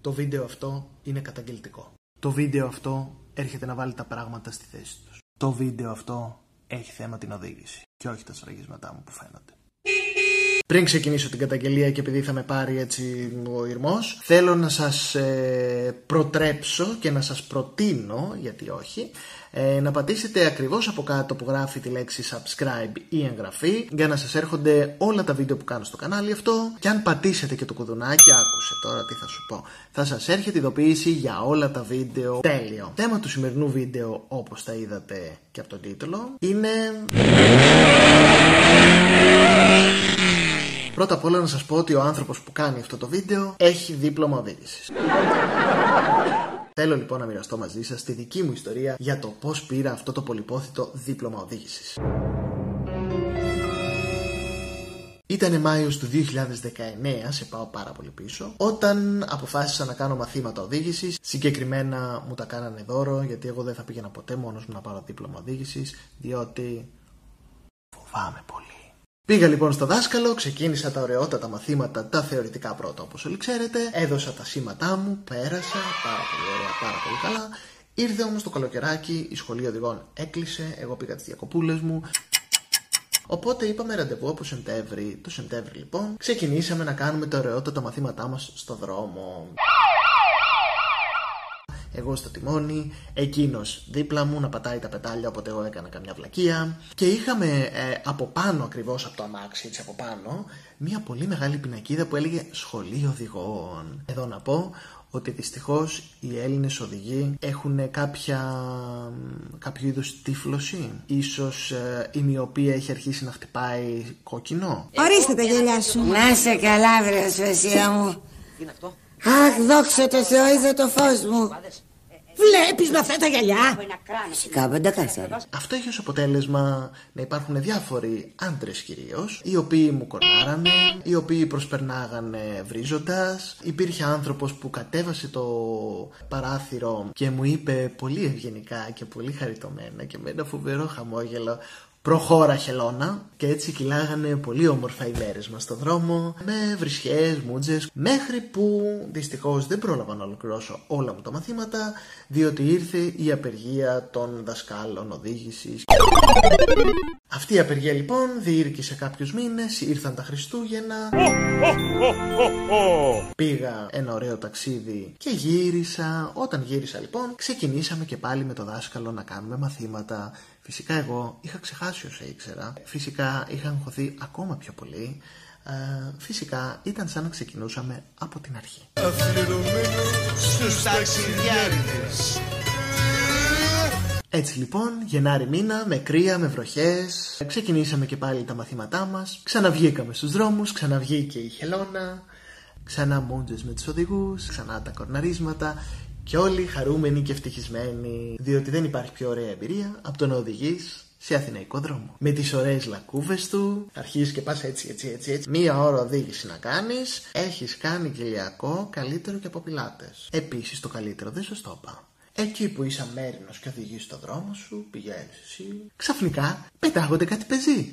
Το βίντεο αυτό είναι καταγγελτικό. Το βίντεο αυτό έρχεται να βάλει τα πράγματα στη θέση τους. Το βίντεο αυτό έχει θέμα την οδήγηση και όχι τα σφραγίσματά μου που φαίνονται. Πριν ξεκινήσω την καταγγελία και επειδή θα με πάρει έτσι ο ήρμος, θέλω να σας ε, προτρέψω και να σας προτείνω, γιατί όχι, ε, να πατήσετε ακριβώς από κάτω που γράφει τη λέξη subscribe ή εγγραφή για να σας έρχονται όλα τα βίντεο που κάνω στο κανάλι αυτό και αν πατήσετε και το κουδουνάκι, άκουσε τώρα τι θα σου πω, θα σας έρχεται ειδοποίηση για όλα τα βίντεο τέλειο. Θέμα του σημερινού βίντεο όπως τα είδατε και από τον τίτλο είναι... Πρώτα απ' όλα να σας πω ότι ο άνθρωπος που κάνει αυτό το βίντεο έχει δίπλωμα οδήγησης. Θέλω λοιπόν να μοιραστώ μαζί σας τη δική μου ιστορία για το πώς πήρα αυτό το πολυπόθητο δίπλωμα οδήγησης. Ήταν Μάιος του 2019, σε πάω πάρα πολύ πίσω, όταν αποφάσισα να κάνω μαθήματα οδήγησης. Συγκεκριμένα μου τα κάνανε δώρο, γιατί εγώ δεν θα πήγαινα ποτέ μόνος μου να πάρω δίπλωμα οδήγησης, διότι φοβάμαι πολύ. Πήγα λοιπόν στο δάσκαλο, ξεκίνησα τα ωραιότατα μαθήματα, τα θεωρητικά πρώτα όπως όλοι ξέρετε, έδωσα τα σήματά μου, πέρασα, πάρα πολύ ωραία, πάρα πολύ καλά. Ήρθε όμως το καλοκαιράκι, η σχολή οδηγών έκλεισε, εγώ πήγα τις διακοπούλες μου, Οπότε είπαμε ραντεβού από Σεπτέμβρη. Το Σεπτέμβρη λοιπόν ξεκινήσαμε να κάνουμε τα ωραιότατα μαθήματά μας στο δρόμο εγώ στο τιμόνι, εκείνο δίπλα μου να πατάει τα πετάλια όποτε εγώ έκανα καμιά βλακεία. Και είχαμε ε, από πάνω ακριβώ από το αμάξι, έτσι από πάνω, μια πολύ μεγάλη πινακίδα που έλεγε Σχολείο Οδηγών. Εδώ να πω ότι δυστυχώ οι Έλληνε οδηγοί έχουν κάποια, κάποιο είδου τύφλωση. Ίσως ε, η μοιοπία έχει αρχίσει να χτυπάει κόκκινο. Ορίστε τα γελιά σου. Να σε καλά βρε μου. Τι είναι αυτό. Αχ, δόξα τω Θεώ, είδε το φως μου. Βλέπεις με αυτά τα γυαλιά. Φυσικά δεν Αυτό έχει ως αποτέλεσμα να υπάρχουν διάφοροι άντρες κυρίως, οι οποίοι μου κορνάρανε, οι οποίοι προσπερνάγανε βρίζοντας. Υπήρχε άνθρωπος που κατέβασε το παράθυρο και μου είπε πολύ ευγενικά και πολύ χαριτωμένα και με ένα φοβερό χαμόγελο Προχώρα χελώνα και έτσι κυλάγανε πολύ όμορφα οι μέρες μας στο δρόμο με βρισχές, μούτζες μέχρι που δυστυχώς δεν πρόλαβα να ολοκληρώσω όλα μου τα μαθήματα διότι ήρθε η απεργία των δασκάλων οδήγησης. Αυτή η απεργία λοιπόν διήρκησε κάποιους μήνες, ήρθαν τα Χριστούγεννα Πήγα ένα ωραίο ταξίδι και γύρισα Όταν γύρισα λοιπόν ξεκινήσαμε και πάλι με το δάσκαλο να κάνουμε μαθήματα Φυσικά εγώ είχα ξεχάσει όσα ήξερα. Φυσικά είχα αγχωθεί ακόμα πιο πολύ. Ε, φυσικά ήταν σαν να ξεκινούσαμε από την αρχή. Έτσι λοιπόν, Γενάρη μήνα, με κρύα, με βροχές, ξεκινήσαμε και πάλι τα μαθήματά μας, ξαναβγήκαμε στους δρόμους, ξαναβγήκε η χελώνα, ξανά μούντζες με τους οδηγούς, ξανά τα κορναρίσματα και όλοι χαρούμενοι και ευτυχισμένοι, διότι δεν υπάρχει πιο ωραία εμπειρία από το να οδηγείς σε αθηναϊκό δρόμο. Με τις ωραίες λακκούβες του, αρχίζεις και πας έτσι, έτσι, έτσι, έτσι. Μία ώρα οδήγηση να κάνεις, έχεις κάνει κυλιακό καλύτερο και από πιλάτες. Επίσης το καλύτερο δεν σου το είπα. Εκεί που είσαι αμέρινος και οδηγείς το δρόμο σου, πηγαίνεις εσύ, ξαφνικά πετάγονται κάτι πεζί.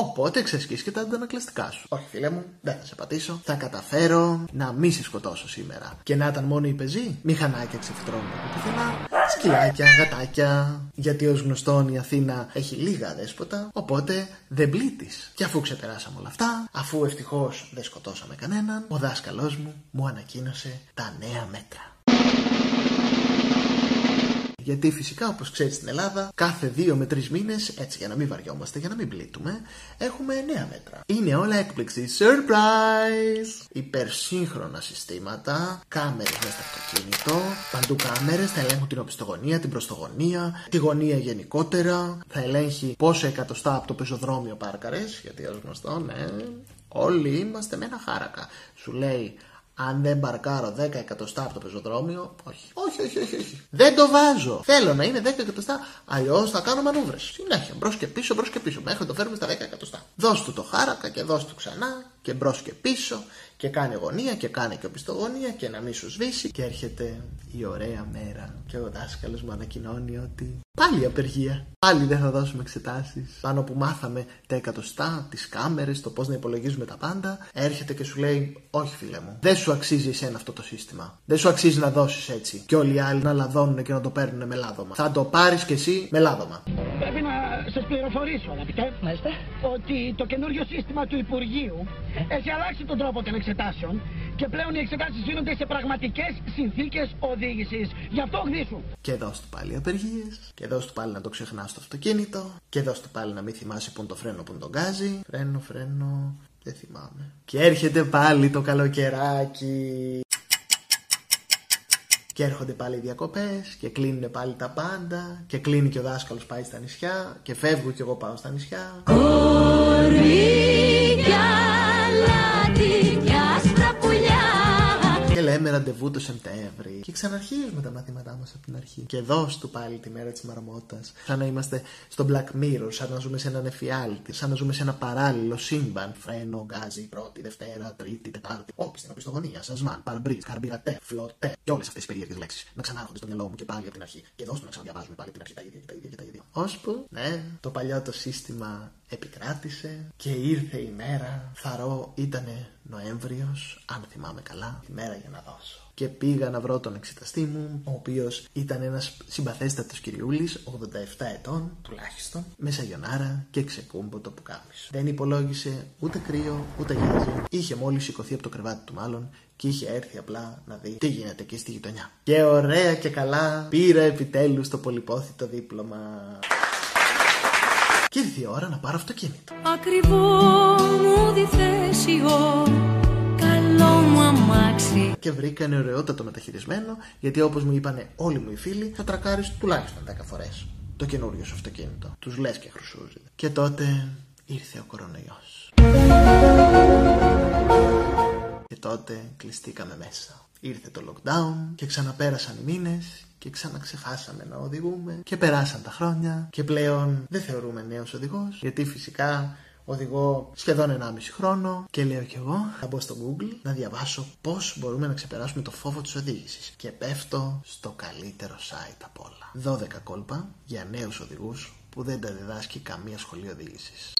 Οπότε εξασκείς και τα αντανακλαστικά σου. Όχι, φίλε μου, δεν θα σε πατήσω. Θα καταφέρω να μη σε σκοτώσω σήμερα. Και να ήταν μόνο οι πεζοί, μηχανάκια ξεφυτρώνουν από πουθενά, σκυλάκια, γατάκια. Γιατί ως γνωστόν η Αθήνα έχει λίγα δέσποτα, οπότε δεν πλήττεις. Και αφού ξεπεράσαμε όλα αυτά, αφού ευτυχώς δεν σκοτώσαμε κανέναν, ο δάσκαλός μου μου ανακοίνωσε τα νέα μέτρα. Γιατί φυσικά, όπως ξέρεις στην Ελλάδα, κάθε δύο με τρεις μήνες, έτσι για να μην βαριόμαστε, για να μην πλήττουμε, έχουμε νέα μέτρα. Είναι όλα έκπληξη. Surprise! Υπερσύγχρονα συστήματα, κάμερες μέσα στο αυτοκίνητο, παντού κάμερες, θα ελέγχουν την οπισθογωνία, την προστογωνία, τη γωνία γενικότερα, θα ελέγχει πόσο εκατοστά από το πεζοδρόμιο πάρκαρες, γιατί ω γνωστό, ναι, όλοι είμαστε με ένα χάρακα. Σου λέει αν δεν μπαρκάρω 10 εκατοστά από το πεζοδρόμιο, όχι. Όχι, όχι, όχι, όχι. Δεν το βάζω. Θέλω να είναι 10 εκατοστά. Αλλιώς θα κάνω μανούβρες. Συνέχεια. Μπρος και πίσω, μπρος και πίσω. Μέχρι το φέρουμε στα 10 εκατοστά. Δώσ' του το χάρακα και δώσ' του ξανά και μπρος και πίσω Και κάνει γωνία και κάνει και οπισθογωνία και να μην σου σβήσει. Και έρχεται η ωραία μέρα. Και ο δάσκαλος μου ανακοινώνει ότι πάλι απεργία. Πάλι δεν θα δώσουμε εξετάσεις. Πάνω που μάθαμε τα εκατοστά, τις κάμερες, το πώς να υπολογίζουμε τα πάντα. Έρχεται και σου λέει: Όχι, φίλε μου, δεν σου αξίζει εσένα αυτό το σύστημα. Δεν σου αξίζει να δώσεις έτσι. Και όλοι οι άλλοι να λαδώνουν και να το παίρνουν με λάδωμα. Θα το πάρεις κι εσύ με λάδωμα. Πρέπει να σας πληροφορήσω, αγαπητέ, Μάλιστα. ότι το καινούριο σύστημα του Υπουργείου έχει αλλάξει τον τρόπο των εξετάσεων και πλέον οι εξετάσεις γίνονται σε πραγματικές συνθήκες οδήγησης. Γι' αυτό γδίσου. Και δώσ' του πάλι απεργίες. Και δώσ' του πάλι να το ξεχνάς στο αυτοκίνητο. Και δώσ' του πάλι να μην θυμάσαι που είναι το φρένο που είναι τον γκάζι. Φρένο, φρένο. Δεν θυμάμαι. Και έρχεται πάλι το καλοκαιράκι. Και έρχονται πάλι οι διακοπές και κλείνουν πάλι τα πάντα. Και κλείνει και ο δάσκαλος πάει στα νησιά. Και φεύγω και εγώ πάω στα νησιά. Και λέμε ραντεβού το Σεπτέμβρη. Και ξαναρχίζουμε τα μαθήματά μας από την αρχή. Και δώσ' του πάλι τη μέρα της μαρμότα. Σαν να είμαστε στο Black Mirror, σαν να ζούμε σε έναν εφιάλτη, σαν να ζούμε σε ένα παράλληλο σύμπαν. Φρένο, γκάζι, πρώτη, Δευτέρα, Τρίτη, Τετάρτη. Όπι στην οπισθογωνία, σασμάν, παρμπρίζ, καρμπυρατέ, φλωτέ. Και όλες αυτές τις περίεργες λέξεις να ξανάρχονται στο μυαλό μου και πάλι από την αρχή. Και δώσ' του να ξαναδιαβάζουμε πάλι από την αρχή τα ίδια και τα ίδια και τα ίδια. Ώσπου, ναι, το παλιό το σύστημα επικράτησε και ήρθε η μέρα. Θαρώ ήτανε Νοέμβριος, αν θυμάμαι καλά, τη μέρα για να δώσω. Και πήγα να βρω τον εξεταστή μου, ο οποίος ήταν ένας συμπαθέστατος κυριούλης, 87 ετών τουλάχιστον, με σαγιονάρα και ξεκούμπο το πουκάμισο. Δεν υπολόγισε ούτε κρύο ούτε γυάζι. Είχε μόλις σηκωθεί από το κρεβάτι του, μάλλον, και είχε έρθει απλά να δει τι γίνεται εκεί στη γειτονιά. Και ωραία και καλά πήρα επιτέλους το πολυπόθητο δίπλωμα. Και ήρθε η ώρα να πάρω αυτοκίνητο. Ακριβό μου διθέσιο Καλό μου αμάξι Και βρήκα ένα ωραιότατο μεταχειρισμένο, γιατί όπως μου είπαν όλοι μου οι φίλοι, θα τρακάρεις τουλάχιστον 10 φορές το καινούριο σου αυτοκίνητο. Τους λες και χρυσούζει. Και τότε ήρθε ο κορονοϊός. Και τότε κλειστήκαμε μέσα. Ήρθε το lockdown και ξαναπέρασαν οι μήνες και ξαναξεχάσαμε να οδηγούμε και περάσαν τα χρόνια και πλέον δεν θεωρούμε νέος οδηγός γιατί φυσικά οδηγώ σχεδόν 1,5 χρόνο και λέω κι εγώ θα μπω στο Google να διαβάσω πώς μπορούμε να ξεπεράσουμε το φόβο της οδήγησης και πέφτω στο καλύτερο site απ' όλα. 12 κόλπα για νέους οδηγούς που δεν τα διδάσκει καμία σχολή οδήγησης.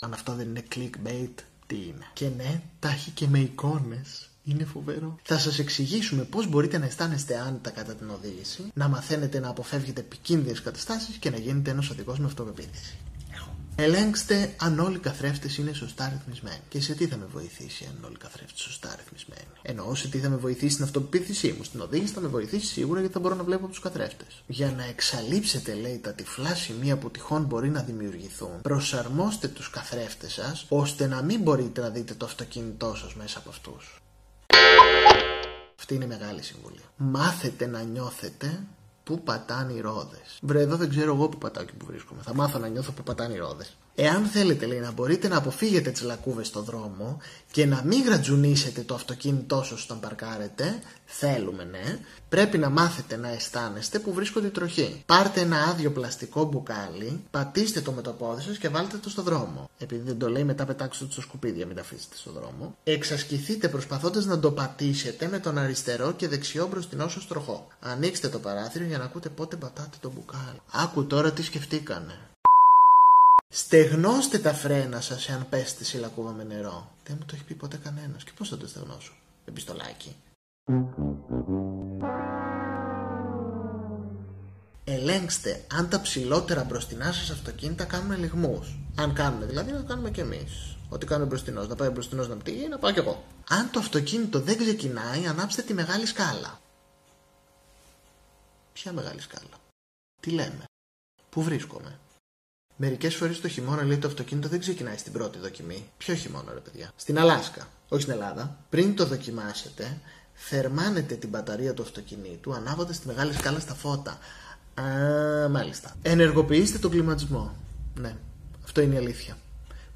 Αν αυτό δεν είναι clickbait, τι είναι. Και ναι, τα έχει και με εικόνες. Είναι φοβερό. Θα σας εξηγήσουμε πώς μπορείτε να αισθάνεστε άνετα κατά την οδήγηση, να μαθαίνετε να αποφεύγετε επικίνδυνες καταστάσεις και να γίνετε ένας οδηγός με αυτοπεποίθηση. Έχω. Ελέγξτε αν όλοι οι καθρέφτες είναι σωστά ρυθμισμένοι. Και σε τι θα με βοηθήσει αν όλοι οι καθρέφτες σωστά ρυθμισμένοι; Εννοώ σε τι θα με βοηθήσει στην αυτοπεποίθησή μου. Στην οδήγηση θα με βοηθήσει σίγουρα γιατί θα μπορώ να βλέπω τους καθρέφτες. Για να εξαλείψετε, λέει, τα τυφλά σημεία που τυχόν μπορεί να δημιουργηθούν, προσαρμόστε τους καθρέφτες σας ώστε να μην μπορείτε να δείτε το αυτοκίνητό σας μέσα από αυτούς. Αυτή είναι η μεγάλη συμβουλή. Μάθετε να νιώθετε πού πατάνε οι ρόδες; Βρε, εδώ δεν ξέρω εγώ που πατάω και που βρίσκομαι. Θα μάθω να νιώθω πού πατάνε οι ρόδες. Εάν θέλετε, λέει, να μπορείτε να αποφύγετε τις λακκούβες στο δρόμο και να μην γρατζουνίσετε το αυτοκίνητό σας όταν παρκάρετε, θέλουμε, ναι, πρέπει να μάθετε να αισθάνεστε που βρίσκονται οι τροχοί. Πάρτε ένα άδειο πλαστικό μπουκάλι, πατήστε το με το πόδι σας και βάλτε το στο δρόμο. Επειδή δεν το λέει, μετά πετάξτε το στο σκουπίδια, μην τα αφήσετε στο δρόμο. Εξασκηθείτε προσπαθώντας να το πατήσετε με τον αριστερό και δεξιό μπροστινό σας τροχό. Ανοίξτε το παράθυρο για να ακούτε πότε πατάτε το μπουκάλι. Άκου τώρα τι σκεφτήκανε. Στεγνώστε τα φρένα σας εάν πέσετε σε λακκούβα με νερό. Δεν μου το έχει πει ποτέ κανένας. Και πώς θα το στεγνώσω; Με πιστολάκι. Ελέγξτε αν τα ψηλότερα μπροστινά σας αυτοκίνητα κάνουν λιγμούς. Αν κάνουν δηλαδή να κάνουμε κι εμείς. Ό,τι κάνει ο μπροστινός, να πάει ο μπροστινός να πτύγει, να πάω κι εγώ. Αν το αυτοκίνητο δεν ξεκινάει, ανάψτε τη μεγάλη σκάλα. Ποια μεγάλη σκάλα; Τι λέμε; Πού βρίσκομαι; Μερικές φορές το χειμώνα λέει το αυτοκίνητο δεν ξεκινάει στην πρώτη δοκιμή. Ποιο χειμώνα, ρε παιδιά; Στην Αλάσκα, όχι στην Ελλάδα. Πριν το δοκιμάσετε, θερμάνετε την μπαταρία του αυτοκινήτου ανάβοντας τη μεγάλη σκάλα στα φώτα. Α, μάλιστα. Ενεργοποιήστε τον κλιματισμό. Ναι, αυτό είναι η αλήθεια.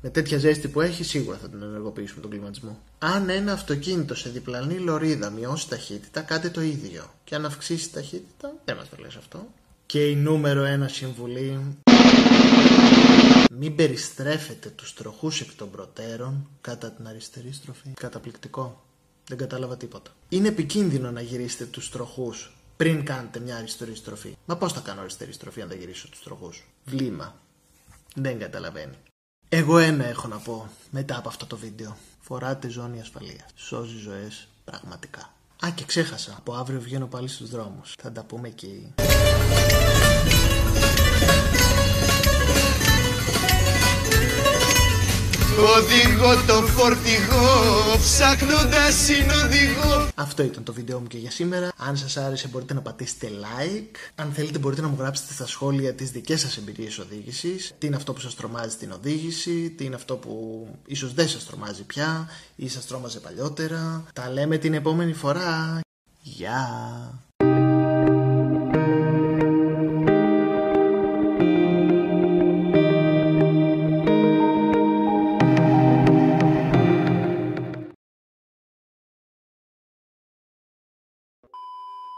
Με τέτοια ζέστη που έχει, σίγουρα θα τον ενεργοποιήσουμε τον κλιματισμό. Αν ένα αυτοκίνητο σε διπλανή λωρίδα μειώσει ταχύτητα, κάντε το ίδιο. Και αν αυξήσει ταχύτητα, δεν μας το λες αυτό. Και η νούμερο ένα συμβουλή μην περιστρέφετε τους τροχούς εκ των προτέρων κατά την αριστερή στροφή. Καταπληκτικό. Δεν κατάλαβα τίποτα. Είναι επικίνδυνο να γυρίσετε τους τροχούς πριν κάνετε μια αριστερή στροφή. Μα πώς θα κάνω αριστερή στροφή αν δεν γυρίσω τους τροχούς; Βλήμα. Δεν καταλαβαίνει. Εγώ ένα έχω να πω μετά από αυτό το βίντεο. Φοράτε ζώνη ασφαλείας. Σώζει ζωές πραγματικά. Α, και ξέχασα. Από αύριο βγαίνω πάλι στους δρόμους. Θα τα πούμε εκεί. Οδηγώ το φορτηγό, ψάχνοντας συνοδηγό Αυτό ήταν το βίντεο μου και για σήμερα. Αν σας άρεσε μπορείτε να πατήσετε like. Αν θέλετε μπορείτε να μου γράψετε στα σχόλια τις δικές σας εμπειρίες οδήγησης. Τι είναι αυτό που σας τρομάζει στην οδήγηση, τι είναι αυτό που ίσως δεν σας τρομάζει πια ή σας τρόμαζε παλιότερα. Τα λέμε την επόμενη φορά. Γεια!